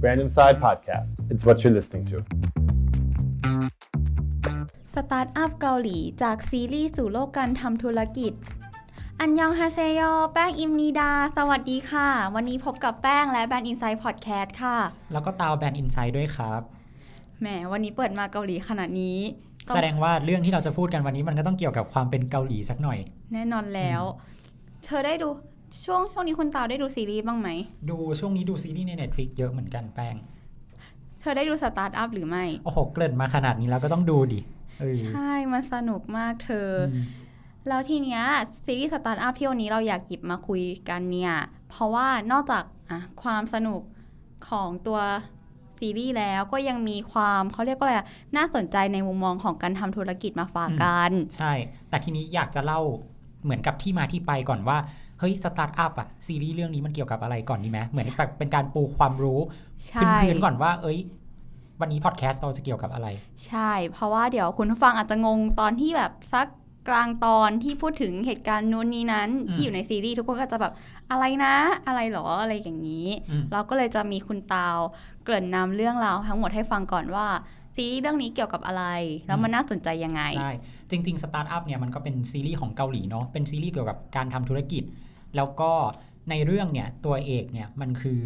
Brand Inside Podcast. It's what you're listening to. สตาร์ทอัพเกาหลีจากซีรีส์สู่โลกการทำธุรกิจ 안녕하세요 แป้ง 입니다 สวัสดีค่ะ วันนี้พบกับแป้งและ Brand Inside Podcast ค่ะ แล้วก็ตาว Brand Inside ด้วยครับ แหม วันนี้เปิดมาเกาหลีขนาดนี้ต้อง แสดงว่าเรื่องที่เราจะพูดกันวันนี้มันก็ต้องเกี่ยวกับความเป็นเกาหลีสักหน่อย แน่นอนแล้ว เธอได้ดูช่วงช่วงนี้คุณตาวได้ดูซีรีส์บ้างไหม ดูช่วงนี้ดูซีรีส์ใน Netflix เยอะเหมือนกันแป้ง เธอได้ดูสตาร์ทอัพหรือไม่ โอ้โห เกริ่นมาขนาดนี้แล้วก็ต้องดูดิเออใช่ มันสนุกมากเธออมแล้วทีเนี้ยซีรีส์สตาร์ทอัพที่วันนี้เราอยากหยิบมาคุยกันเนี่ย เพราะว่านอกจากอะความสนุกของตัว ซีรีส์แล้วก็ยังมีความเขาเรียกว่าอะไรอะน่าสนใจในมุมมองของการทำธุรกิจมาฝากกัน ใช่ แต่ทีนี้อยากจะเล่าเหมือนกับที่มาที่ไปก่อนว่าเฮ้ยสตาร์ทอัพอะซีรีส์เรื่องนี้มันเกี่ยวกับอะไรก่อนดีไหมเหมือนแบบเป็นการปูความรู้ใช่พื้นๆก่อนว่า เอ้ย วันนี้พอดแคสต์เราจะเกี่ยวกับอะไร ใช่ เพราะว่าเดี๋ยวคุณผู้ฟังอาจจะงงตอนที่แบบสัก กลางตอนที่พูดถึงเหตุการณ์นู้นนี้นั้นอืมที่อยู่ในซีรีส์ทุกคนก็จะแบบอะไรนะอะไรหรออะไรอย่างนี้อืมเราก็เลยจะมีคุณตาวเกริ่นนำเรื่องราวทั้งหมดให้ฟังก่อนว่าซีรีส์เรื่องนี้เกี่ยวกับอะไร แล้วมันน่าสนใจยังไงใช่จริงๆสตาร์ทอัพเนี่ยมันก็เป็นซีรีส์ของเกาหลีเนาะเป็นซีรีส์เกี่ยวกับการทำธุรกิจ แล้วก็ในเรื่องเนี่ยตัวเอกเนี่ยมันคือ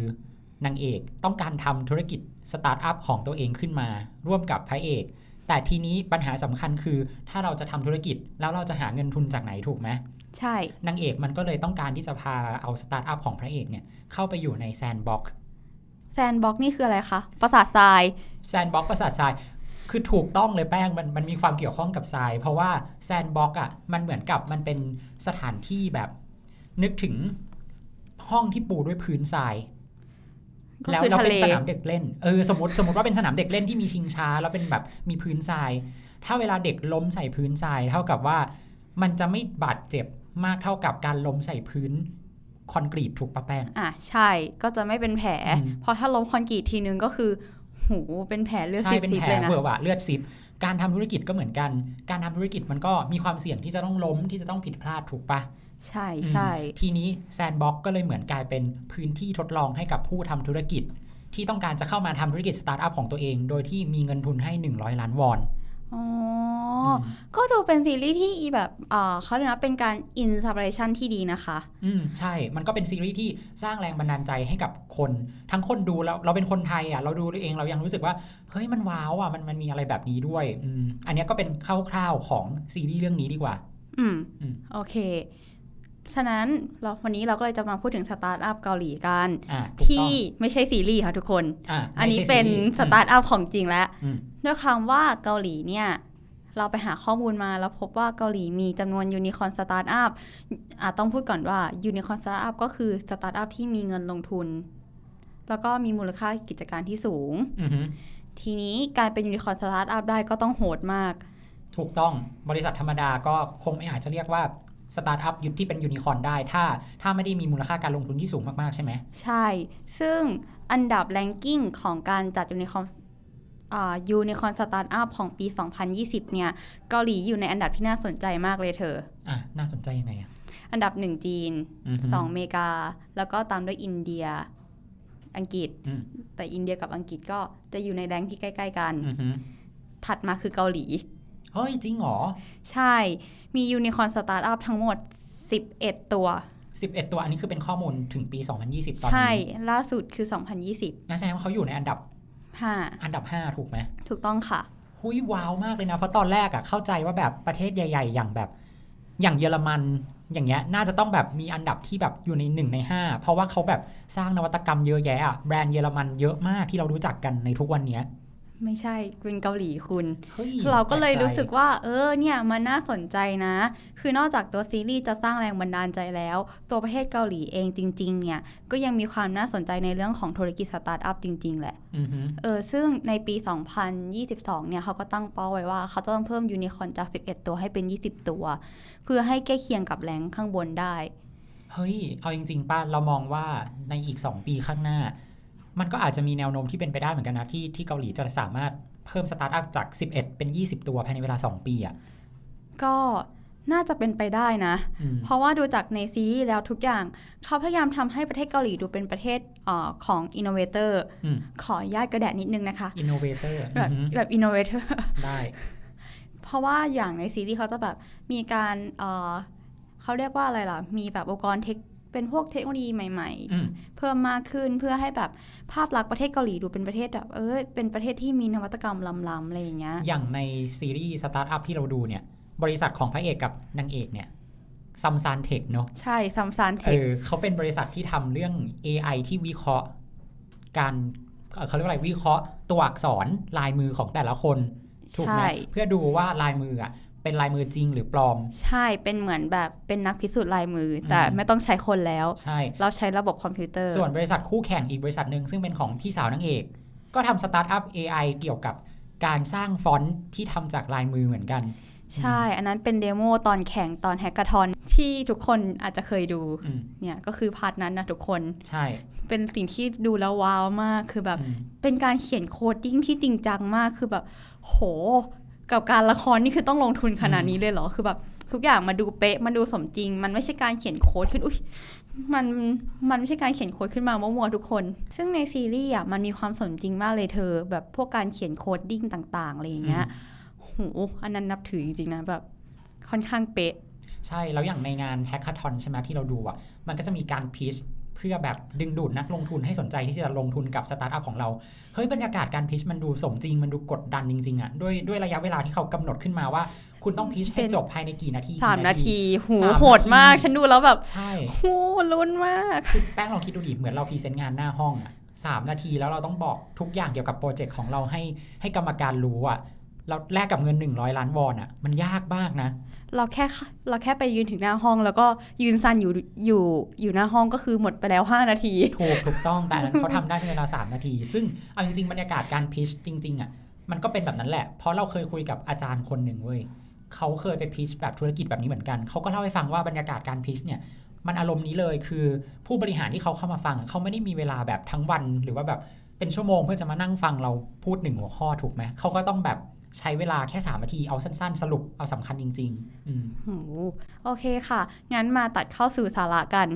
นางเอกต้องการทำธุรกิจสตาร์ทอัพของตัวเองขึ้นมา ร่วมกับพระเอก แต่ทีนี้ปัญหาสำคัญคือถ้าเราจะทำธุรกิจแล้วเราจะหาเงินทุนจากไหนถูกไหมใช่ นางเอกมันก็เลยต้องการที่จะพาเอาสตาร์ทอัพของพระเอกเนี่ยเข้าไปอยู่ใน sandbox sandbox นี่คืออะไรคะปราสาททราย sandbox ปราสาททราย คือถูกต้องเลยแป้งมันมันมีความเกี่ยวข้องกับทราย เพราะว่า sandbox อะมันเหมือนกับมันเป็นสถานที่แบบนึกถึงห้องที่ปูด้วยพื้นทรายก็ แล้วคือเราทะเป็เลนสนามเด็กเล่นเออสมมติสมมติว่าเป็นสนามเด็กเล่นที่มีชิงช้า แล้วเป็นแบบมีพื้นทราย ถ้าเวลาเด็กล้มใส่พื้นทราย เท่ากับว่ามันจะไม่บาดเจ็บมากเท่ากับการล้มใส่พื้นคอนกรีตถูกปะแป้งอะใช่ก็จะไม่เป็นแผลอืมเพราะถ้าล้มคอนกรีตทีนึงก็คือหูเป็นแผลเลือดใช่ซิบเป็นซิบแผลเลยนะเวอะหวะเลือดซิบ การทำธุรกิจก็เหมือนกัน การทำธุรกิจมันก็มีความเสี่ยงที่จะต้องล้มที่จะต้องผิดพลาดถูกปะใช่ใช่อืมทีนี้ sandbox ก็เลยเหมือนกลายเป็นพื้นที่ทดลองให้กับผู้ทำธุรกิจ ที่ต้องการจะเข้ามาทำธุรกิจสตาร์ทอัพของตัวเอง โดยที่มีเงินทุนให้ 100 ล้านวอนอ๋อมอ ก็ดูเป็นซีรีส์ที่แบบอ่าเขาเรียกนะเป็นการ inspira tion ที่ดีนะคะ อืมใช่ มันก็เป็นซีรีส์ที่สร้างแรงบันดาลใจให้กับคน ทั้งคนดูแล้วเราเป็นคนไทยอะเราดูเองเรายังรู้สึกว่า เฮ้ยมันว้าวอะมันมันมีอะไรแบบนี้ด้วยอืมอันเนี้ยก็เป็นคร่าวๆของซีรีส์เรื่องนี้ดีกว่าอืมอืมโอเคฉะนั้นเราวันนี้เราก็เลยจะมาพูดถึงสตาร์ทอัพเกาหลีกันอ่าถูกต้องที่ไม่ใช่ซีรีส์ค่ะทุกคนอะอันนี้ไม่ใช่เป็นซีรีส์สตาร์ทอัพของจริงแล้วอืมด้วยคำว่าเกาหลีเนี่ย เราไปหาข้อมูลมาแล้วพบว่าเกาหลีมีจำนวนยูนิคอ n สตาร์ทอัพอะต้องพูดก่อนว่ายูนิคอ n สตาร์ทอัพก็คือสตาร์ทอัพที่มีเงินลงทุน แล้วก็มีมูลค่ากิจการที่สูงอือฮึทีนี้การเป็นยูนิคอ n สตาร์ทอัพได้ก็ต้องโหดมาก ถูกต้องบริษัทธรรมดาก็คงไม่อาจจะเรียกว่าสตาร์ทอัพยุคที่เป็นยูนิคอร์นได้ ถ้าถ้าไม่ได้มีมูลค่าการลงทุนที่สูงมาก ๆ ใช่ไหม ใช่ ซึ่งอันดับ ranking ของการจัดยูนิคอ n อ่า ยูนิคอ n สตาร์ทอัพของปี 2020 เนี่ย เกาหลีอยู่ในอันดับที่น่าสนใจมากเลยเธอ อะ น่าสนใจยังไงอะ อันดับหนึ่งจีนอือฮึสองอเมริกา แล้วก็ตามด้วยอินเดีย อังกฤษอืมแต่อินเดียกับอังกฤษก็จะอยู่ใน rank ที่ใกล้ ๆ กันอือฮึถัดมาคือเกาหลี เฮ้ย จริงเหรอ ใช่ มี unicorn สตาร์ทอัพทั้งหมด 11 ตัว11 ตัวอันนี้คือเป็นข้อมูลถึงปี 2020 ตอนใช่นี้ล่าสุดคือ 2020งั้นแสดงว่าเขาอยู่ในอันดับ 5 อันดับ 5 ถูกไหม ถูกต้องค่ะ หุยว้าวมากเลยนะ เพราะตอนแรกอะเข้าใจว่าแบบประเทศใหญ่ ๆ อย่างแบบ อย่างเยอรมันอย่างเงี้ยน่าจะต้องแบบมีอันดับที่แบบอยู่ในหนึ่งในห้าเพราะว่าเขาแบบสร้างนวัตกรรมเยอะแยะอะแบรนด์เยอรมันเยอะมากที่เรารู้จักกันในทุกวันเนี้ย ไม่ใช่เป็นเกาหลีคุณเฮ้ยเราก็เลยแปใจรู้สึกว่า เออเนี่ยมันน่าสนใจนะ คือนอกจากตัวซีรีส์จะสร้างแรงบันดาลใจแล้ว ตัวประเทศเกาหลีเองจริง ๆ เนี่ย ก็ยังมีความน่าสนใจในเรื่องของธุรกิจสตาร์ทอัพจริง ๆ แหละอือฮึเออซึ่งในปี 2022 เนี่ยเขาก็ตั้งเป้าไว้ว่า เขาจะต้องเพิ่มยูนิคอ n จาก 11 ตัวให้เป็น 20 ตัว เพื่อให้ใกล้เคียงกับ rank ข้างบนได้ เฮ้ยเอาจริง ๆป้าเรามองว่าในอีก 2 ปีข้างหน้า มันก็อาจจะมีแนวโน้มที่เป็นไปได้เหมือนกันนะที่ที่เกาหลีจะสามารถเพิ่มสตาร์ทอัพจาก 11 เป็น 20 ตัวภายในเวลา 2 ปีอะก็น่าจะเป็นไปได้นะอืมเพราะว่าดูจากในซีรีส์แล้วทุกอย่าง เขาพยายามทำให้ประเทศเกาหลีดูเป็นประเทศเออของ innovator อืมขออนุญาตกระแดะนิดนึงนะคะ innovator แบบแบบ innovator ได้ เพราะว่าอย่างในซีรีส์เขาจะแบบมีการเอ่อเขาเรียกว่าอะไรล่ะ มีแบบอุปกรณ์ tech เป็นพวกเทคโนโลยีใหม่อืมๆเพิ่มมากขึ้นเพื่อให้แบบภาพลักษณ์ประเทศเกาหลีดูเป็นประเทศแบบเออเป็นประเทศที่มีนวัตกรรมล้ำๆอะไรอย่างเงี้ยอย่างในซีรีส์สตาร์ทอัพที่เราดูเนี่ย บริษัทของพระเอกกับนางเอกเนี่ย Samsan Tech เนาะใช่ซัมซานเทเอคอเขาเป็นบริษัทที่ทำเรื่อง AI ที่วิเคราะห์ การเอ่อเขาเรียกว่าอะไรวิเคราะห์ตัวอักษรลายมือของแต่ละคนถูกไหมใช่เพื่อดูว่าลายมืออะ เป็นลายมือจริงหรือปลอม ใช่เป็นเหมือนแบบเป็นนักพิสูจน์ลายมือ แต่ไม่ต้องใช้คนแล้วใช่เราใช้ระบบคอมพิวเตอร์ ส่วนบริษัทคู่แข่งอีกบริษัทหนึ่งซึ่งเป็นของพี่สาวนางเอก ก็ทำสตาร์ทอัพ AI เกี่ยวกับการสร้างฟอนต์ที่ทำจากลายมือเหมือนกัน ใช่ อันนั้นเป็นเดโมตอนแข่งตอนแฮกเกอร์ทอนที่ทุกคนอาจจะเคยดูอืมเนี่ยก็คือ part นั้นนะทุกคนใช่ เป็นสิ่งที่ดูแล้ว wow มากคือแบบอืมเป็นการเขียน coding ที่จริงจังมากคือแบบโห กับการละครนี่คือต้องลงทุนขนาดนี้เลยเหรอ คือแบบทุกอย่างมาดูเป๊ะ มันดูสมจริง มันไม่ใช่การเขียนโค้ดขึ้น อุ้ย มัน มันไม่ใช่การเขียนโค้ดขึ้นมามั่วๆทุกคน ซึ่งในซีรีส์อะ มันมีความสมจริงมากเลยเธอ แบบพวกการเขียน coding ต่างๆอะไรอย่างเงี้ยโห อันนั้นนับถือจริงๆนะแบบค่อนข้างเป๊ะ ใช่ แล้วอย่างในงานแฮก a า t อนใช่ไหมที่เราดูอะ มันก็จะมีการ pitch เพื่อแบบดึงดูดนักลงทุนให้สนใจที่จะลงทุนกับสตาร์ทอัพของเรา เฮ้ยบรรยากาศการ pitch มันดูสมจริง มันดูกดดันจริงๆอะด้วยด้วยระยะเวลาที่เขากำหนดขึ้นมาว่า คุณต้อง pitch ให้เป็นจบภายในกี่นาทีสามกี่นาที หูสามนาทีโหดมาก ฉันดูแล้วแบบใช่โหลุ้นมากคือแป้งลองคิดดูดิเหมือนเรา present งานหน้าห้องอะสามนาทีแล้วเราต้องบอกทุกอย่างเกี่ยวกับโปรเจกต์ของเราให้ให้กรรมการรู้อะ เราแลกกับเงิน 100 ล้านวอนอะ มันยากมากนะ เราแค่เราแค่ไปยืนถึงหน้าห้อง แล้วก็ยืนซันอยู่อยู่อยู่หน้าห้องก็คือหมดไปแล้ว 5 นาที ถูกถูกต้องแต่อันนั้นเขาทำได้ในเวลา 3 นาที ซึ่งเอาจริงๆบรรยากาศการ pitch จริง ๆอะมันก็เป็นแบบนั้นแหละ เพราะเราเคยคุยกับอาจารย์คนหนึ่งเว้ยเขาเคยไป pitch แบบธุรกิจแบบนี้เหมือนกันเขาก็เล่าให้ฟังว่าบรรยากาศการ pitch เนี่ยมันอารมณ์นี้เลยคือผู้บริหารที่เขาเข้ามาฟังอะเขาไม่ได้มีเวลาแบบทั้งวันหรือว่าแบบเป็นชั่วโมงเพื่อจะมานั่งฟังเราพูดหนึ่งหัวข้อถูกไหมเขาก็ต้องแบบ ใช้เวลาแค่สามนาที เอาสั้น ๆ สรุปเอาสำคัญจริงๆอืมโหโอเคค่ะ งั้นมาตัดเข้าสู่สาระกัน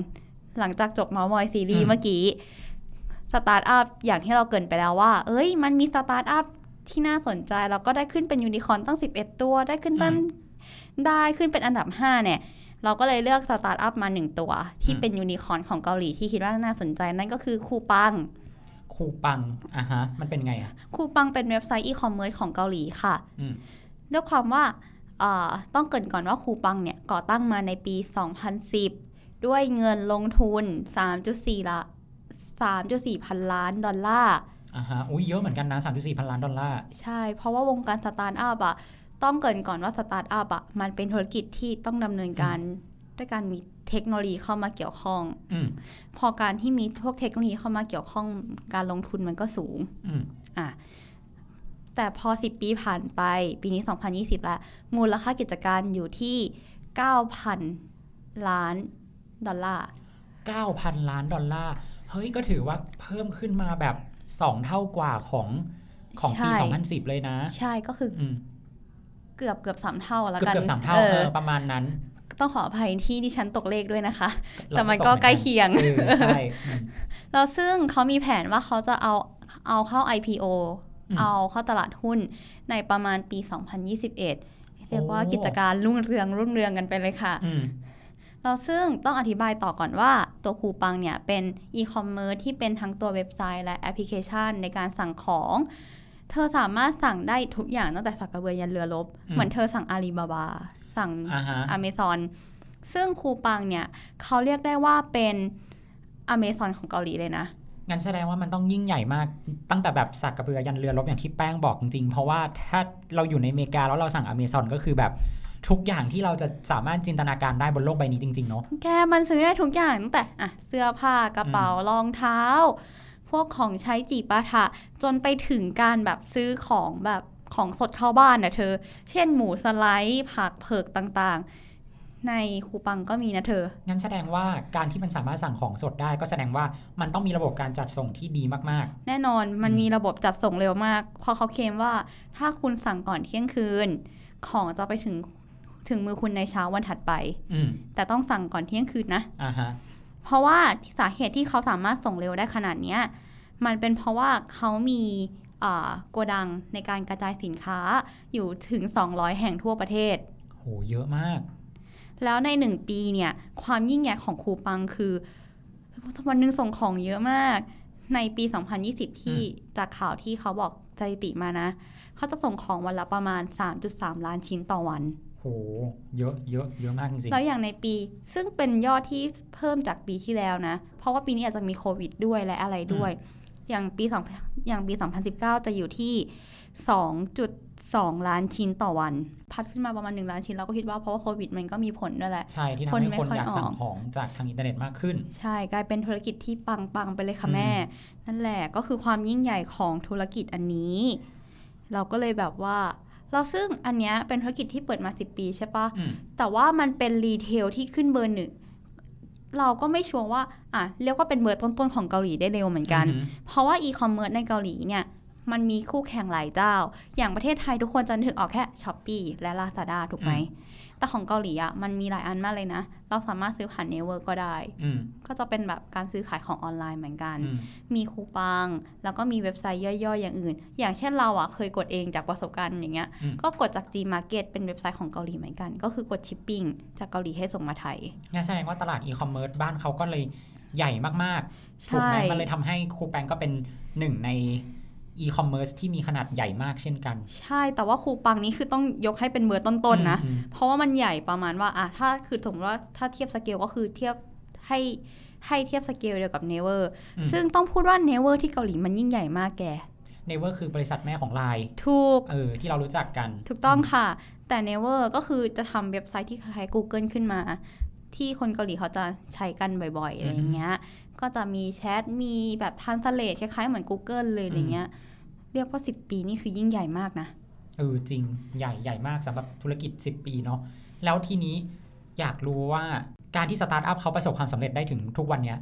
หลังจากจบเม้ามอยซีรีส์อืมเมื่อกี้สตาร์ทอัพอย่างที่เราเกริ่นไปแล้วว่า เอ้ย มันมีสตาร์ทอัพที่น่าสนใจ แล้วก็ได้ขึ้นเป็นยูนิคอร์นตั้ง 11 ตัว ได้ขึ้นตั้งได้ขึ้นเป็นอันดับ 5 เนี่ย เราก็เลยเลือกสตาร์ทอัพมาหนึ่งตัว ที่เป็นยูนิคอร์นของเกาหลีที่คิดว่าน่าสนใจนั่นก็คือคูปัง คูปังอะฮะมันเป็นไงอะคูปังเป็นเว็บไซต์อีคอมเมิร์ซของเกาหลีค่ะอืมด้วยความว่าเอ่อต้องเกริ่นก่อนว่าคูปังเนี่ยก่อตั้งมาในปี 2010 ด้วยเงินลงทุน 3.4ละ3.4 พันล้านดอลลาร์อ่าฮะอุ้ยเยอะเหมือนกันนะ 3.4 พันล้านดอลลาร์ ใช่ เพราะว่าวงการสตาร์ทอัพอะต้องเกริ่นก่อนว่าสตาร์ทอัพอะมันเป็นธุรกิจที่ต้องดำเนินการ ด้วยการมีเทคโนโลยีเข้ามาเกี่ยวข้องอืมพอการที่มีพวกเทคโนโลยีเข้ามาเกี่ยวข้องการลงทุนมันก็สูงอืมอะแต่พอ 10 ปีผ่านไป ปีนี้ 2020แล้วมูลค่ากิจการอยู่ที่ 9,000 ล้านดอลลาร์ 9,000 ล้านดอลลาร์ เฮ้ย ก็ถือว่าเพิ่มขึ้นมาแบบ 2 เท่ากว่าของของปีใช่2010 เลยนะ ใช่ก็คืออืมเกือบเกือบสามเท่าแล้วเกือบกัน เกือบสามเท่าเอเอออประมาณนั้น ต้องขออภัยที่ดิฉันตกเลขด้วยนะคะเราแต่มันตก็หอใกล้เคียงเออใช่อืมแล้วซึ่งเขามีแผนว่าเขาจะเอาเอาเข้า IPO อืมเอาเข้าตลาดหุ้นในประมาณปี 2021 เรียกว่าโอ้กิจการรุ่งเรืองรุ่งเรืองกันไปเลยค่ะอืมแล้วซึ่งต้องอธิบายต่อก่อนว่าตัวคูปังเนี่ยเป็นอีคอมเมิร์ซที่เป็นทั้งตัวเว็บไซต์และแอปพลิเคชันในการสั่งของ เธอสามารถสั่งได้ทุกอย่างตั้งแต่สากกะเบือยันเรือรบอืมเหมือนเธอสั่งอาลีบาบา สั่งอ่าฮะอเมซอนซึ่งคูปังเนี่ยเขาเรียกได้ว่าเป็นอเมซอนของเกาหลีเลยนะงั้นแสดงว่ามันต้องยิ่งใหญ่มากตั้งแต่แบบสักกระเบือยันเรือรบอย่างที่แป้งบอกจริงๆ เพราะว่าถ้าเราอยู่ในอเมริกาแล้วเราสั่งอเมซอนก็คือแบบทุกอย่างที่เราจะสามารถจินตนาการได้บนโลกใบนี้จริงๆเนาะแกมันซื้อได้ทุกอย่างตั้งแต่อะเสื้อผ้ากระเป๋ารองเท้า พวกของใช้จีปาถะจนไปถึงการแบบซื้อของแบบ ของสดเข้าบ้านนะเธอ เช่นหมูสไลด์ผักเผือกต่างๆ ในคูปังก็มีนะเธอ งั้นแสดงว่าการที่มันสามารถสั่งของสดได้ก็แสดงว่ามันต้องมีระบบการจัดส่งที่ดีมากแน่นอนมันอืมมีระบบจัดส่งเร็วมาก เพราะเขาเคลมว่าถ้าคุณสั่งก่อนเที่ยงคืน ของจะไปถึงถึงมือคุณในเช้าวันถัดไปอืมแต่ต้องสั่งก่อนเที่ยงคืนนะอ่าฮะเพราะว่าสาเหตุที่เขาสามารถส่งเร็วได้ขนาดเนี้ย มันเป็นเพราะว่าเขามีอ่า โกดังในการกระจายสินค้าอยู่ถึง 200 แห่งทั่วประเทศโหเยอะมาก แล้วในหนึ่งปีเนี่ย ความยิ่งใหญ่ของคูปังคือวันหนึ่งส่งของเยอะมาก ในปี 2020 ที่จากข่าวที่เขาบอกสถิติมานะ เขาจะส่งของวันละประมาณ 3.3 ล้านชิ้นต่อวันโห เยอะ เยอะ เยอะมากจริงแล้วอย่างในปี ซึ่งเป็นยอดที่เพิ่มจากปีที่แล้วนะ เพราะว่าปีนี้อาจจะมีโควิดด้วยและอะไรด้วย อ ย่างปีสองอย่างปี 2019 จะอยู่ที่ 2.2 ล้านชิ้นต่อวัน ผลัดขึ้นมาประมาณ 1 ล้านชิ้น เราก็คิดว่าเพราะว่าโควิดมันก็มีผลด้วยแหละๆใช่ ที่คนทำให้ไม่คนค่อยอยากสั่องอกของจากทางอินเทอร์เน็ตมากขึ้น ใช่กลายเป็นธุรกิจที่ปัง ๆ ไปเลยค่ะอืมแม่ นั่นแหละก็คือความยิ่งใหญ่ของธุรกิจอันนี้ เราก็เลยแบบว่าเราซึ่งอันเนี้ยเป็นธุรกิจที่เปิดมา 10 ปีใช่ปะอืมแต่ว่ามันเป็น retail ที่ขึ้นเบอร์หนึ่ง เราก็ไม่ sure ว่าอะเรียกว่าเป็นเบอร์ต้นๆของเกาหลีได้เร็วเหมือนกันอือหือเพราะว่าอีคอมเมิร์ซในเกาหลีเนี่ย มันมีคู่แข่งหลายเจ้า อย่างประเทศไทยทุกคนจะนึกออกแค่ Shopee และ Lazada ถูกไหม แต่ของเกาหลีอะมันมีหลายอันมากเลยนะ เราสามารถซื้อผ่านเนเวอร์ก็ได้อืมก็จะเป็นแบบการซื้อขายของออนไลน์เหมือนกันอืมมีคูปังแล้วก็มีเว็บไซต์ย่อยๆ อย่างอื่น อย่างเช่นเราอะเคยกดเองจากประสบการณ์อย่างเงี้ยอืมก็กดจาก G Market เป็นเว็บไซต์ของเกาหลีเหมือนกัน ก็คือกดชิปปิ้งจากเกาหลีให้ส่งมาไทยงั้นแสดงว่าตลาดอีคอมเมิร์ซบ้านเขาก็เลยใหญ่มากๆใช่ถูกไหมมันเลยทำให้คูปังก็เป็นหนึ่งใน อีคอมเมิร์ซที่มีขนาดใหญ่มากเช่นกัน ใช่แต่ว่าคูปังนี้คือต้องยกให้เป็นเบอร์ต้นๆนะอืมเพราะว่ามันใหญ่ประมาณว่าอะถ้าคือสมมติว่าถ้าเทียบสเกลก็คือเทียบให้ให้เทียบสเกลเดียวกับเนเวอร์อืมซึ่งต้องพูดว่าเนเวอร์ที่เกาหลีมันยิ่งใหญ่มากแกเนเวอร์คือบริษัทแม่ของไลน์ถูกเออที่เรารู้จักกัน ถูถูกต้องค่ะ แต่ Naver ก็คือจะทำเว็บไซต์ที่คล้ายๆ Google ขึ้นมา ที่คนเกาหลีเขาจะใช้กันบ่อยๆอะไรอย่างเงี้ยก็จะมีแชทมีแบบทันสเล e คล้ายๆเหมือน Google เลยอะไรเงี้ย เรียกว่า 10 ปีนี่คือยิ่งใหญ่มากนะ เออจริงใหญ่ใหญ่มากสำหรับธุรกิจ 10 ปีเนาะแล้วทีนี้อยากรู้ว่าการที่สตาร์ทอัพเขาประสบความสำเร็จได้ถึงทุกวันเนี้ย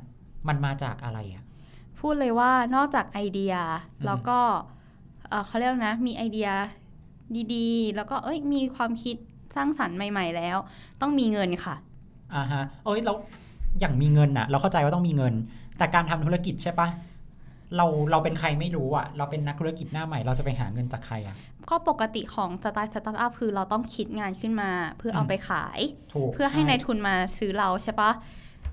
มันมาจากอะไรอะพูดเลยว่านอกจากไอเดียอืมแล้วก็เอ่อเขาเรียกนะ มีไอเดียดีๆ แล้วก็เอ้ยมีความคิดสร้างสรรค์ใหม่ ๆ แล้ว ต้องมีเงินค่ะ อ่าฮะเอ้ยแล้วอย่างมีเงินอะเราเข้าใจว่าต้องมีเงิน แต่การทำธุรกิจใช่ปะ เราเราเป็นใครไม่รู้อะเราเป็นนักธุรกิจหน้าใหม่เราจะไปหาเงินจากใครอะก็ปกติของสไตล์สตาร์ทอัพคือเราต้องคิดงานขึ้นมา เพื่อเอาอืมไปขายถูกเพื่อให้นายทุนมาซื้อเราใช่ปะ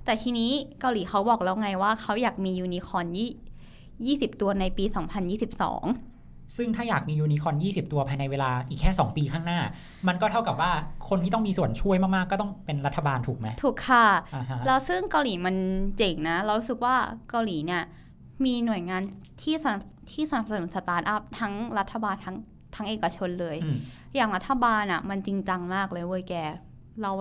แต่ทีนี้เกาหลีเขาบอกแล้วไงว่าเขาอยากมียูนิคอร์นยี่ยี่สิบตัวในปี 2022 ซึ่งถ้าอยากมียูนิคอร์น20 ตัวภายในเวลาอีกแค่ 2 ปีข้างหน้า มันก็เท่ากับว่าคนที่ต้องมีส่วนช่วยมาก ๆ ก็ต้องเป็นรัฐบาลถูกไหมถูกค่ะอ่าฮะแล้วซึ่งเกาหลีมันเจ๋งนะ เรารู้สึกว่าเกาหลีเนี่ย มีหน่วยงานที่สนับที่สนับสนุนสตาร์ทอัพทั้งรัฐบาลทั้งทั้งเอกชนเลยอืมอย่างรัฐบาลอะ มันจริงจังมากเลยเว้ยแก เรา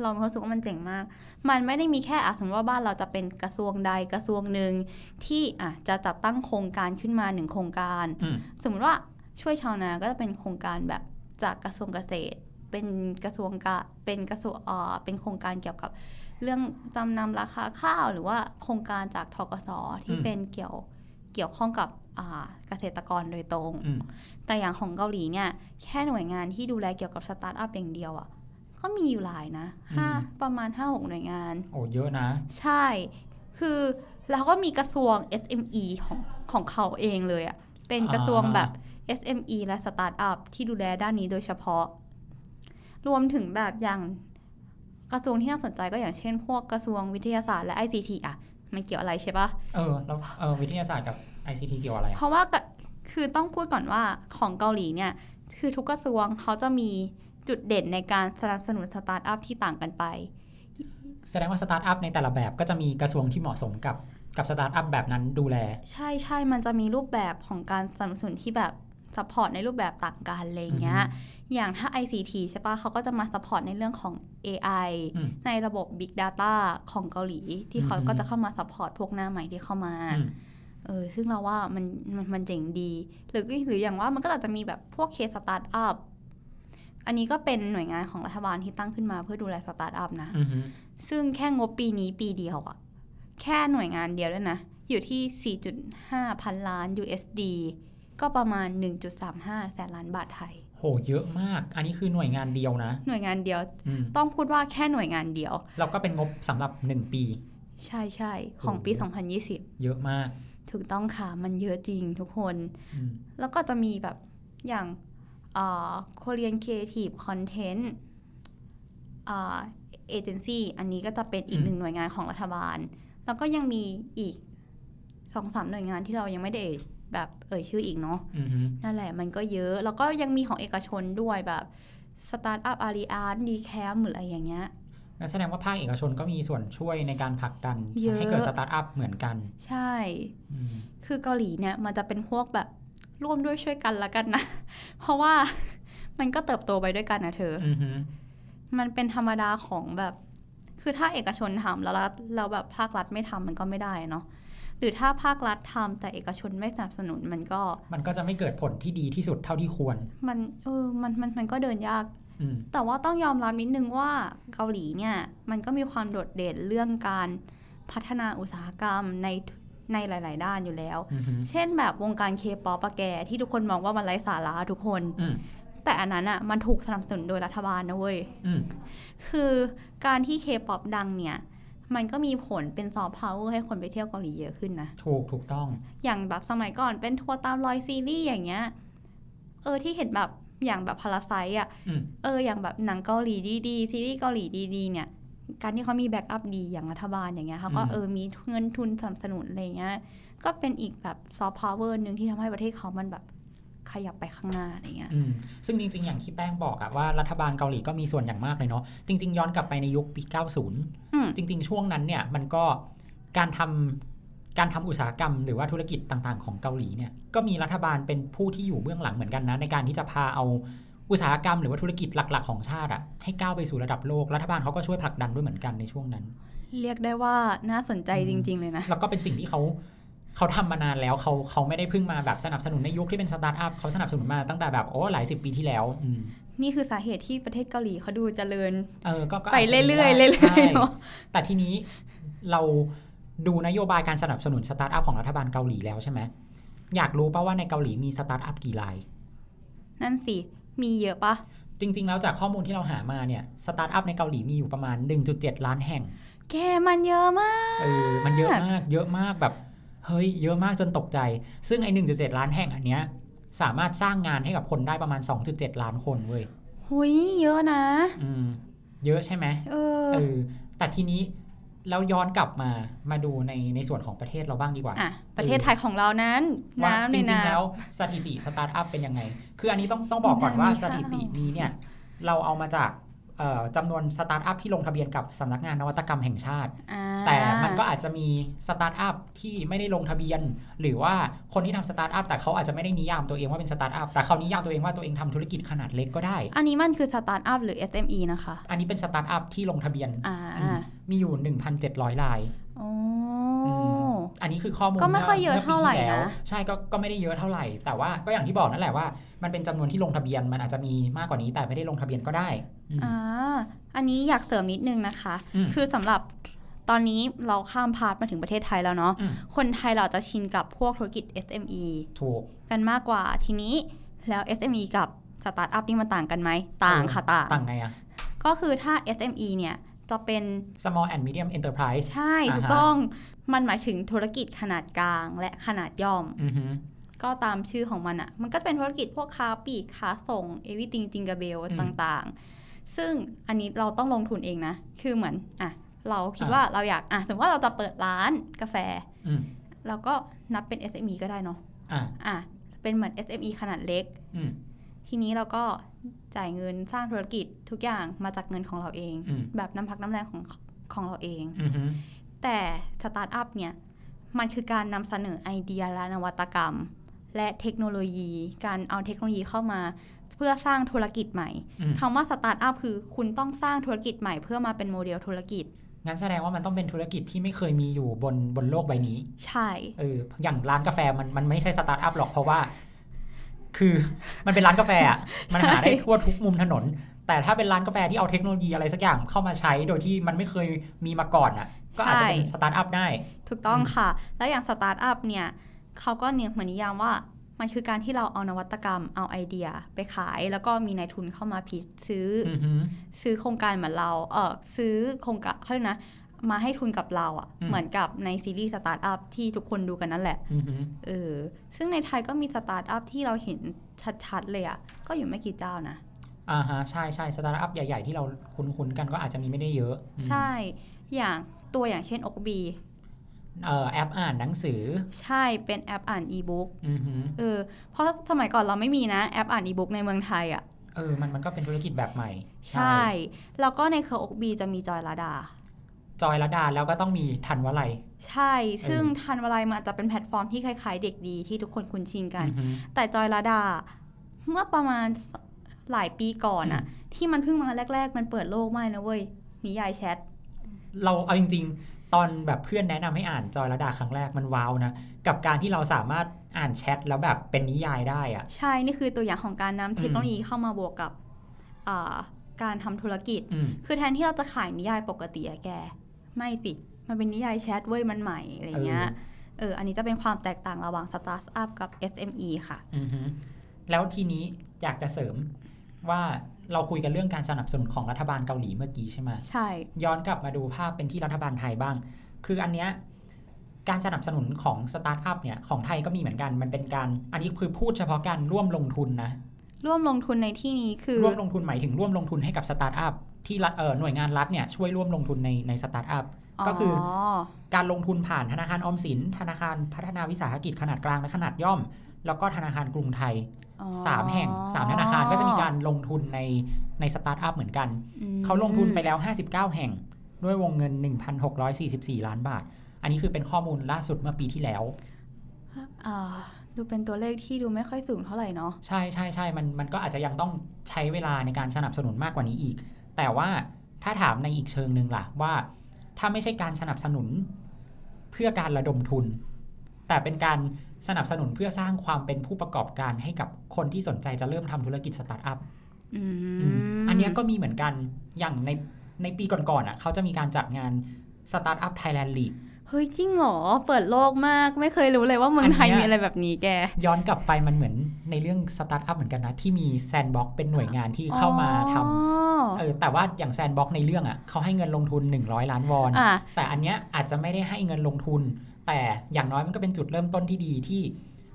เรามีความรู้สึกว่ามันเจ๋งมาก มันไม่ได้มีแค่อะสมมติว่าบ้านเราจะเป็นกระทรวงใดกระทรวงหนึ่งที่อะจะจัดตั้งโครงการขึ้นมาหนึ่งโครงการอืมสมมติว่าช่วยชาวนาก็จะเป็นโครงการแบบจากกระทรวงเกษตร เป็นกระทรวงกะเป็นกระทรวงเอ่อเป็นโครงการเกี่ยวกับ เรื่องจำนำราคาข้าวหรือว่าโครงการจากทกสที่อืมเป็นเกี่ยวเกี่ยวข้องกับอ่าเกษตรกรโดยตรงอืมแต่อย่างของเกาหลีเนี่ย แค่หน่วยงานที่ดูแลเกี่ยวกับสตาร์ทอัพอย่างเดียวอะ่ะ ก็มีอยู่หลายนะห้าประมาณ5 6หน่วยงาน โอ้เยอะนะ ใช่ คือแล้วก็มีกระทรวง SME ของของเขาเองเลยอะ่ะ เป็นกระทรวงแบบ SME และสตาร์ทอัพที่ดูแลด้านนี้โดยเฉพาะ รวมถึงแบบอย่าง กระทรวงที่น่าสนใจก็อย่างเช่น พวกกระทรวงวิทยาศาสตร์และ ICT อะ มันเกี่ยวอะไรใช่ปะเออแล้วเออวิทยาศาสตร์กับ ICT เกี่ยวอะไร เพอะราเพราะว่าคือต้องพูดก่อนว่าของเกาหลีเนี่ย คือทุกกระทรวงเขาจะมีจุดเด่นในการสนับสนุนสตาร์ทอัพที่ต่างกันไป แสดงว่าสตาร์ทอัพในแต่ละแบบก็จะมีกระทรวงที่เหมาะสมกับกับสตาร์ทอัพแบบนั้นดูแล ใช่ใช่มันจะมีรูปแบบของการสนับสนุนที่แบบ support ในรูปแบบต่างกันอะไรอย่างเงี้ย อย่างถ้า ICT ใช่ปะเขาก็จะมา support ในเรื่องของ AI อืมในระบบ Big Data ของเกาหลี ที่เขาอืมก็จะเข้ามา support พวกหน้าใหม่ที่เข้ามาอืมเออ ซึ่งเราว่ามันมันมันเจ๋งดี หรือหรืออย่างว่ามันก็อาจจะมีแบบพวก K-Startup อันนี้ก็เป็นหน่วยงานของรัฐบาลที่ตั้งขึ้นมาเพื่อดูแลสตาร์ทอัพนะอืมฮึซึ่งแค่งบปีนี้ปีเดียวอะแค่หน่วยงานเดียวด้วยนะ อยู่ที่ 4.5 พันล้าน USD ก็ประมาณ 1.35 แสนล้านบาทไทย โห เยอะมาก อันนี้คือหน่วยงานเดียวนะ หน่วยงานเดียวอืมต้องพูดว่าแค่หน่วยงานเดียว เราก็เป็นงบสำหรับหนึ่งปี ใช่ใช่ ของปีโอ้โห2020 เยอะมาก ถูกต้องค่ะ มันเยอะจริงทุกคนอืมแล้วก็จะมีแบบอย่างเอ่อ Korean Creative Content เอ่อเอเจนซี่อันนี้ก็จะเป็นอีกหนึ่งหน่วยงานของรัฐบาล แล้วก็ยังมีอีกสองสามหน่วยงานที่เรายังไม่ได้เอ่ย แบบเอ่ยชื่ออีกเนาะอือฮึนั่นแหละมันก็เยอะ แล้วก็ยังมีของเอกชนด้วยแบบ Startup Alliance D.CAMP หรืออะไรอย่างเงี้ยงั้นแสดงว่าภาคเอกชนก็มีส่วนช่วยในการผลักดันเยอะให้เกิดสตาร์ทอัพเหมือนกัน ใช่อืมคือเกาหลีเนี่ยมันจะเป็นพวกแบบร่วมด้วยช่วยกันละกันนะ เพราะว่ามันก็เติบโตไปด้วยกันนะเธออือฮึมันเป็นธรรมดาของแบบ คือถ้าเอกชนทำแล้วรัฐแล้วแบบภาครัฐไม่ทำมันก็ไม่ได้เนาะ หรือถ้าภาครัฐทำแต่เอกชนไม่สนับสนุนมันก็ มันก็จะไม่เกิดผลที่ดีที่สุดเท่าที่ควร มันเออมันมันมันก็เดินยากอืมแต่ว่าต้องยอมรับนิดนึงว่าเกาหลีเนี่ยมันก็มีความโดดเด่นเรื่องการพัฒนาอุตสาหกรรมในในหลาย ๆ ด้านอยู่แล้วอือฮึเช่นแบบวงการเคป๊อปแก ที่ทุกคนมองว่ามันไร้สาระทุกคนอืมแต่อันนั้นอะมันถูกสนับสนุนโดยรัฐบาลนะเว้ยอืมคือการที่เคป๊อปดังเนี่ย มันก็มีผลเป็นซอฟต์พาวเวอร์ให้คนไปเที่ยวเกาหลีเยอะขึ้นนะ ถูกถูกต้อง อย่างแบบสมัยก่อนเป็นทัวร์ตามรอยซีรีส์อย่างเงี้ย เออที่เห็นแบบอย่างแบบ Parasite อะอืมเอออย่างแบบหนังเกาหลีดีๆซีรีส์เกาหลีดีๆเนี่ยการที่เขามี backup ดีอย่างรัฐบาลอย่างเงี้ยเขาก็อืมเออมีเงินทุนสนับสนุนอะไรเงี้ย ก็เป็นอีกแบบซอฟต์พาวเวอร์หนึ่งที่ทำให้ประเทศเขามันแบบ ขยับไปข้างหน้าอะไรเงี้ยอืมซึ่งจริง ๆ อย่างที่แป้งบอกอะว่ารัฐบาลเกาหลีก็มีส่วนอย่างมากเลยเนาะจริง ๆ ย้อนกลับไปในยุคปี 90อืมจริง ๆ ช่วงนั้นเนี่ยมันก็การทำการทำอุตสาหกรรมหรือว่าธุรกิจต่างๆ ของเกาหลีเนี่ยก็มีรัฐบาลเป็นผู้ที่อยู่เบื้องหลังเหมือนกันนะในการที่จะพาเอาอุตสาหกรรมหรือว่าธุรกิจหลักๆ ของชาติอะให้ก้าวไปสู่ระดับโลกรัฐบาลเขาก็ช่วยผลักดันด้วยเหมือนกันในช่วงนั้น เรียกได้ว่าน่าสนใจอืจมริง ๆ เลยนะแล้วก็เป็นสิ่งที่เขา เขาทำมานานแล้วเขาเขาไม่ได้เพิ่งมาแบบสนับสนุนในยุคที่เป็นสตาร์ทอัพเขาสนับสนุนมาตั้งแต่แบบโอ้หลายสิบปีที่แล้วอืมนี่คือสาเหตุที่ประเทศเกาหลีเขาดูเจริญเออก็ก็อาจจะเรื่อยๆได้เรื่อยใช่ๆเนาะแต่ทีนี้เราดูนโยบายการสนับสนุนสตาร์ทอัพของรัฐบาลเกาหลีแล้วใช่ไหมอยากรู้ป่าว่าในเกาหลีมีสตาร์ทอัพกี่ราย นั่นสิ มีเยอะปะจริง ๆ แล้วจากข้อมูลที่เราหามาเนี่ยสตาร์ทอัพในเกาหลีมีอยู่ประมาณ 1.7 ล้านแห่ง แกมันเยอะมาก เออ มันเยอะมาก เยอะมากแบบ เฮ้ยเยอะมากจนตกใจ ซึ่งไอ้1.7ล้านแห่งอันเนี้ยสามารถสร้างงานให้กับคนได้ประมาณ 2.7 ล้านคนเว้ยหุยเยอะนะ อืม เยอะใช่ไหมเออเออ แต่ทีนี้เราย้อนกลับมามาดูในในส่วนของประเทศเราบ้างดีกว่า อะ ประเทศไทยของเรานั้นว่าน้ำจในริงน้ๆแล้วสถิติสตาร์ทอัพเป็นยังไง คืออันนี้ต้องต้องบอกก่อนว่ามีสค่ะถิตินี้เนี่ย เราเอามาจากเอ่อ จำนวนสตาร์ทอัพที่ลงทะเบียนกับสำนักงานนวัตกรรมแห่งชาติอ่าแต่มันก็อาจจะมีสตาร์ทอัพที่ไม่ได้ลงทะเบียน หรือว่าคนที่ทำสตาร์ทอัพแต่เขาอาจจะไม่ได้นิยามตัวเองว่าเป็นสตาร์ทอัพแต่เขานิยามตัวเองว่าตัวเองทำธุรกิจขนาดเล็กก็ได้ อันนี้มันคือสตาร์ทอัพหรือ SME นะคะ อันนี้เป็นสตาร์ทอัพที่ลงทะเบียนอ่าอืมมีอยู่ 1,700รายโอ้อืม อันนี้คือข้อมูลก็ไม่ค่อยเยอะเท่าไหร่เมื่อปีที่แล้วนะใช่ก็ก็ไม่ได้เยอะเท่าไหร่ แต่ว่าก็อย่างที่บอกนั่นแหละว่า มันเป็นจำนวนที่ลงทะเบียนมันอาจจะมีมากกว่านี้แต่ไม่ได้ลงทะเบียนก็ได้อืมอ่าอันนี้อยากเสริมนิดนึงนะคะอืมคือสำหรับตอนนี้เราข้าม part มาถึงประเทศไทยแล้วเนาะอืมคนไทยเราจะชินกับพวกธุรกิจ SME ถูกกันมากกว่าทีนี้แล้ว SME กับสตาร์ทอัพนี่มันต่างกันไหมต่างค่ะต่างต่างไงอะก็คือถ้า SME เนี่ย จะเป็น small and medium enterprise ใช่อ่าฮะถูกต้องมันหมายถึงธุรกิจขนาดกลางและขนาดย่อมอือฮึก็ตามชื่อของมันอะ่ะ มันก็จะเป็นธุรกิจพวกค้าปลีกค้าส่ง everything จิงก b เบลต่างๆ ซึ่งอันนี้เราต้องลงทุนเองนะ คือเหมือนอะเราคิดว่าเราอยากอะสมมติว่าเราจะเปิดร้านกาแฟอืมเราก็นับเป็น SME ก็ได้เนาะอะอะเป็นเหมือน SME ขนาดเล็กอืม ทีนี้เราก็จ่ายเงินสร้างธุรกิจทุกอย่างมาจากเงินของเราเองอืมแบบน้ำพักน้ำแรงของของเราเองอือฮึแต่สตาร์ทอัพเนี่ย มันคือการนำเสนอไอเดียและนวัตกรรม และเทคโนโลยี การเอาเทคโนโลยีเข้ามา เพื่อสร้างธุรกิจใหม่อืมคำว่าสตาร์ทอัพคือคุณต้องสร้างธุรกิจใหม่เพื่อมาเป็นโมเดลธุรกิจงั้นแสดงว่ามันต้องเป็นธุรกิจที่ไม่เคยมีอยู่บนบนโลกใบนี้ ใช่ เออ อย่างร้านกาแฟมันมันไม่ใช่สตาร์ทอัพหรอกเพราะว่า คือมันเป็นร้านกาแฟอะมันหาได้ทั่วทุกมุมถนน แต่ถ้าเป็นร้านกาแฟที่เอาเทคโนโลยีอะไรสักอย่างเข้ามาใช้โดยที่มันไม่เคยมีมาก่อนอะก็อาจจะเป็นสตาร์ทอัพได้ ถูกต้องอืมค่ะ แล้วอย่างสตาร์ทอัพเนี่ยเขาก็เนี่ยเหมือนนิยามว่ามันคือการที่เราเอานวัตกรรมเอาไอเดียไปขาย แล้วก็มีนายทุนเข้ามา pitch ซื้อออือฮึซื้อโครงการเหมือนเราเออซื้อโครงการเขาเรียกนะ มาให้ทุนกับเราอะ่ะ เหมือนกับในซีรีส์สตาร์ทอัพที่ทุกคนดูกันนั่นแหละอือฮึเออซึ่งในไทยก็มีสตาร์ทอัพที่เราเห็นชัดๆเลยอะ่ะ ก็อยู่ไม่กี่เจ้านะอ่าฮะใช่ใช่สตาร์ทอัพใหญ่ ๆ ที่เราคุ้นๆกันก็อาจจะมีไม่ได้เยอะอืมใช่ อย่างตัวอย่างเช่นอกบีเอ่อแอปอ่านหนังสือ ใช่เป็นแอปอ่านอีบุ๊กอือฮึเออเพราะสมัยก่อนเราไม่มีนะแอปอ่านอีบุ๊กในเมืองไทยอะ่ะเออมันมันก็เป็นธุรกิจแบบใหม่ ใช่ แล้วก็ในเครือ Ookbee จะมีจอยลดา จอยลดาแล้วก็ต้องมีธัญวลัย ใช่ ซึ่งธัญวลัยมันอาจจะเป็นแพลตฟอร์มที่คล้ายๆ เด็กดีที่ทุกคนคุ้นชินกันอือฮึแต่จอยลาดา เมื่อประมาณหลายปีก่อนอะที่มันเพิ่งมาแรก ๆ มันเปิดโลกมากนะเว้ยนิยายแชท เราเอาจริง ๆ ตอนแบบเพื่อนแนะนำให้อ่านจอยระดาครั้งแรกมันว้าวนะ กับการที่เราสามารถอ่านแชทแล้วแบบเป็นนิยายได้อะใช่นี่คือตัวอย่างของการนำเทคโนโลยีเข้ามาบวกกับอ่าการทำธุรกิจอืมคือแทนที่เราจะขายนิยายปกติอะแก ไม่สิ มันเป็นนิยายแชทเว้ยมันใหม่อะไรเงี้ยเอออันนี้จะเป็นความแตกต่างระหว่างสตาร์ทอัพกับ SME ค่ะอือฮึแล้วทีนี้อยากจะเสริมว่าเราคุยกันเรื่องการสนับสนุนของรัฐบาลเกาหลีเมื่อกี้ใช่ไหมใช่ ย้อนกลับมาดูภาพเป็นที่รัฐบาลไทยบ้าง คืออันเนี้ยการสนับสนุนของสตาร์ทอัพเนี่ยของไทยก็มีเหมือนกัน มันเป็นการอันนี้คือพูดเฉพาะการร่วมลงทุนนะ ร่วมลงทุนในที่นี้คือ ร่วมลงทุนหมายถึงร่วมลงทุนให้กับสตาร์ทอัพ ที่รัฐเออหน่วยงานรัฐเนี่ยช่วยร่วมลงทุนในในสตาร์ทอัพก็คือการลงทุนผ่านธนาคารออมสิน ธนาคารพัฒนาวิสาหกิจขนาดกลางและขนาดย่อม แล้วก็ธนาคารกรุงไทยอ๋อสามแห่งสามธนาคารก็จะมีการลงทุนในในสตาร์ทอัพเหมือนกันอืมเขาลงทุนไปแล้ว 59 แห่งด้วยวงเงิน 1,644 ล้านบาท อันนี้คือเป็นข้อมูลล่าสุดเมื่อปีที่แล้วอ่าดูเป็นตัวเลขที่ดูไม่ค่อยสูงเท่าไหร่เนาะใช่ใช่ใช่มันมันก็อาจจะยังต้องใช้เวลาในการสนับสนุนมากกว่านี้อีก แต่ว่าถ้าถามในอีกเชิงหนึ่งล่ะว่า ถ้าไม่ใช่การสนับสนุนเพื่อการระดมทุน แต่เป็นการสนับสนุนเพื่อสร้างความเป็นผู้ประกอบการให้กับคนที่สนใจจะเริ่มทำธุรกิจสตาร์ทอัพอือืมมอันเนี้ยก็มีเหมือนกันอย่างในในปีก่อนๆอะเขาจะมีการจัดงาน Startup Thailand League เฮ้ยจริงเหรอ เปิดโลกมาก ไม่เคยรู้เลยว่าเมืองไทยอันเนี้ยมีอะไรแบบนี้แก ย้อนกลับไปมันเหมือนในเรื่องสตาร์ทอัพเหมือนกันนะ ที่มี Sandbox เป็นหน่วยงานที่เข้ามาทำอ๋อเออแต่ว่าอย่าง Sandbox ในเรื่องอะเขาให้เงินลงทุน 100 ล้านวอนอะแต่อันเนี้ยอาจจะไม่ได้ให้เงินลงทุน แต่อย่างน้อยมันก็เป็นจุดเริ่มต้นที่ดีที่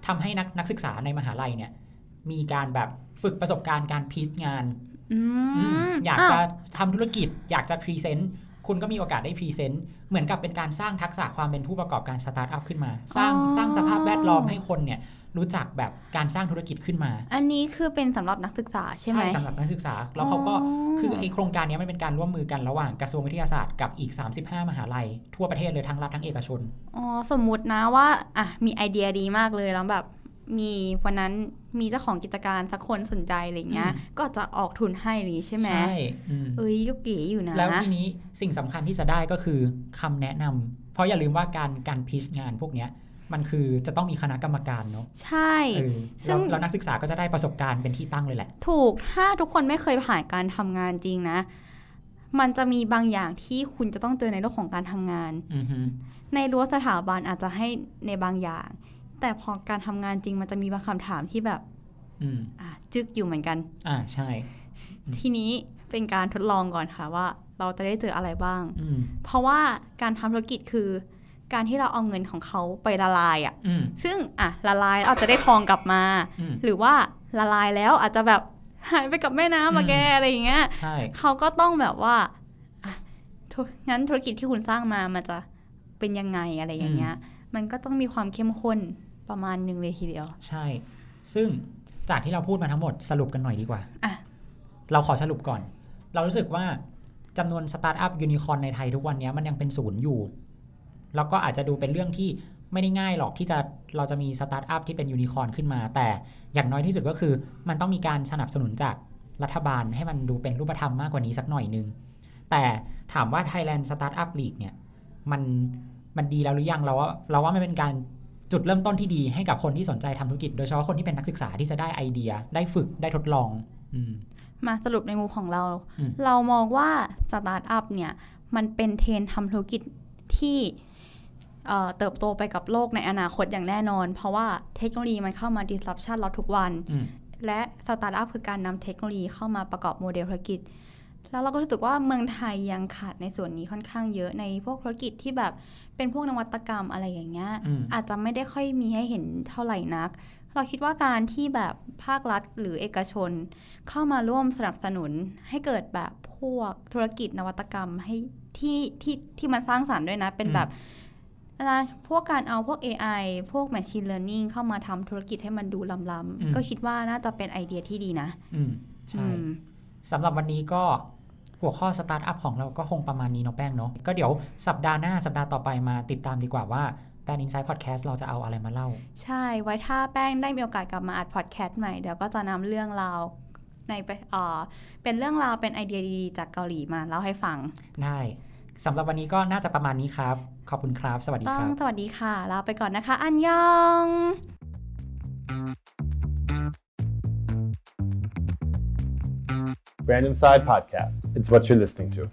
ทำให้นักนักศึกษาในมหาลัยเนี่ย มีการแบบฝึกประสบการณ์การ pitch งานอือืมมอยากอ้วจะทำธุรกิจอยากจะ present คุณก็มีโอกาสได้ present เหมือนกับเป็นการสร้างทักษะความเป็นผู้ประกอบการสตาร์ทอัพขึ้นมา สร้างสร้างสภาพแวดล้อมให้คนเนี่ยรู้จักแบบการสร้างธุรกิจขึ้นมา อันนี้คือเป็นสำหรับนักศึกษาใช่ไหมสำหรับนักศึกษา แล้วเขาก็อ๋อคือไอโครงการเนี้ยมันเป็นการร่วมมือกันระหว่างกระทรวงวิทยาศาสตร์กับอีก 35 มหาลัย ทั่วประเทศเลยทั้งรัฐทั้งเอกชน อ๋อ สมมุตินะว่าอะมีไอเดียดีมากเลยแล้วแบบ มีวันนั้นมีเจ้าของกิจการสักคนสนใจอะไรเงี้ยอืมก็จะออกทุนให้หรือใช่ไหมใช่อืมเอ้ยก็เก๋อยู่นะ แล้วทีนี้สิ่งสำคัญที่จะได้ก็คือคำแนะนำเพราะอย่าลืมว่าการการพิชงานพวกเนี้ยมันคือจะต้องมีคณะกรรมการเนาะใช่เออซึ่แล้วงแล้วนักศึกษาก็จะได้ประสบการณ์เป็นที่ตั้งเลยแหละ ถูกถ้าทุกคนไม่เคยผ่านการทำงานจริงนะ มันจะมีบางอย่างที่คุณจะต้องเจอในโลกของการทำงานอือฮึในรั้วสถาบันอาจจะให้ในบางอย่าง แต่พอการทำงานจริงมันจะมีบางคำถามที่แบบอืมอะจึกอยู่เหมือนกัน อ่าใช่อืมทีนี้เป็นการทดลองก่อนค่ะว่า เราจะได้เจออะไรบ้างอืมเพราะว่าการทำธุรกิจคือ การที่เราเอาเงินของเขาไปละลายอะ่ะอืมซึ่งอะละลายแล้วอาจจะได้ทองกลับมาอืมหรือว่าละลายแล้วอาจจะแบบหายไปกับแม่น้ำมาอืมแกอะไรอย่างเงี้ยใช่เขาก็ต้องแบบว่าอะธุงั้นธุรกิจที่คุณสร้างมามันจะเป็นยังไงอะไรอย่างเงี้ย มันก็ต้องมีความเข้มข้น ประมาณหนึ่งเลยทีเดียว ใช่ ซึ่งจากที่เราพูดมาทั้งหมดสรุปกันหน่อยดีกว่าอะเราขอสรุปก่อน เรารู้สึกว่าจำนวนสตาร์ทอัพยูนิคอร์นในไทยทุกวันนี้มันยังเป็นศูนย์อยู่ แล้วก็อาจจะดูเป็นเรื่องที่ไม่ได้ง่ายหรอกที่จะเราจะมีสตาร์ทอัพที่เป็นยูนิคอร์นขึ้นมา แต่อย่างน้อยที่สุดก็คือ มันต้องมีการสนับสนุนจากรัฐบาลให้มันดูเป็นรูปธรรมมากกว่านี้สักหน่อยนึง แต่ถามว่า Thailand Startup League เนี่ยมันมันดีแล้วหรือยังเราว่าเราว่ามันเป็นการ จุดเริ่มต้นที่ดีให้กับคนที่สนใจทำธุรกิจ โดยเฉพาะคนที่เป็นนักศึกษาที่จะได้ไอเดีย ได้ฝึกได้ทดลองอืมมาสรุปในมุมของเราอืมเรามองว่าสตาร์ทอัพเนี่ยมันเป็นเทรนด์ทำธุรกิจที่เอ่อเติบโตไปกับโลกในอนาคตอย่างแน่นอน เพราะว่าเทคโนโลยีมันเข้ามา disruption เราทุกวันอืมและสตาร์ทอัพคือการนำเทคโนโลยีเข้ามาประกอบโมเดลธุรกิจ แล้วเราก็รู้สึกว่าเมืองไทยยังขาดในส่วนนี้ค่อนข้างเยอะในพวกธุรกิจที่แบบเป็นพวกนวัตกรรมอะไรอย่างเงี้ยอืมอาจจะไม่ได้ค่อยมีให้เห็นเท่าไหร่นัก เราคิดว่าการที่แบบภาครัฐหรือเอกชน เข้ามาร่วมสนับสนุนให้เกิดแบบพวกธุรกิจนวัตกรรมให้ที่ที่ที่มันสร้างสารรค์ด้วยนะ เป็นแบบอะไรพวกการเอาพวก AI พวก Machine Learning เข้ามาทำธุรกิจให้มันดูล้ำอืมๆก็คิดว่าน่าจะเป็นไอเดียที่ดีนะ อืมใช่อืมสำหรับวันนี้ก็ หัวข้อสตาร์ทอัพของเราก็คงประมาณนี้เนาะแป้งเนาะก็เดี๋ยวสัปดาห์หน้าสัปดาห์ต่อไปมาติดตามดีกว่าว่าแป้งอินไซ h ์พอดแคสต์เราจะเอาอะไรมาเล่า ใช่ไว้ถ้าแป้งได้มีโอกาสกลับมาอัดพอดแคสต์ใหม่เดี๋ยวก็จะนำเรื่องราวในไปเอ่อเป็นเรื่องราวเป็นไอเดียดีๆจากเกาหลีมาเล่าให้ฟังได้สำหรับวันนี้ก็น่าจะประมาณนี้ครับ ขอบคุณครับ สวัสดีต้อคงรับ สวัสดีค่ะลาไปก่อนนะคะ 안녕ง Brand Inside Podcast. It's what you're listening to.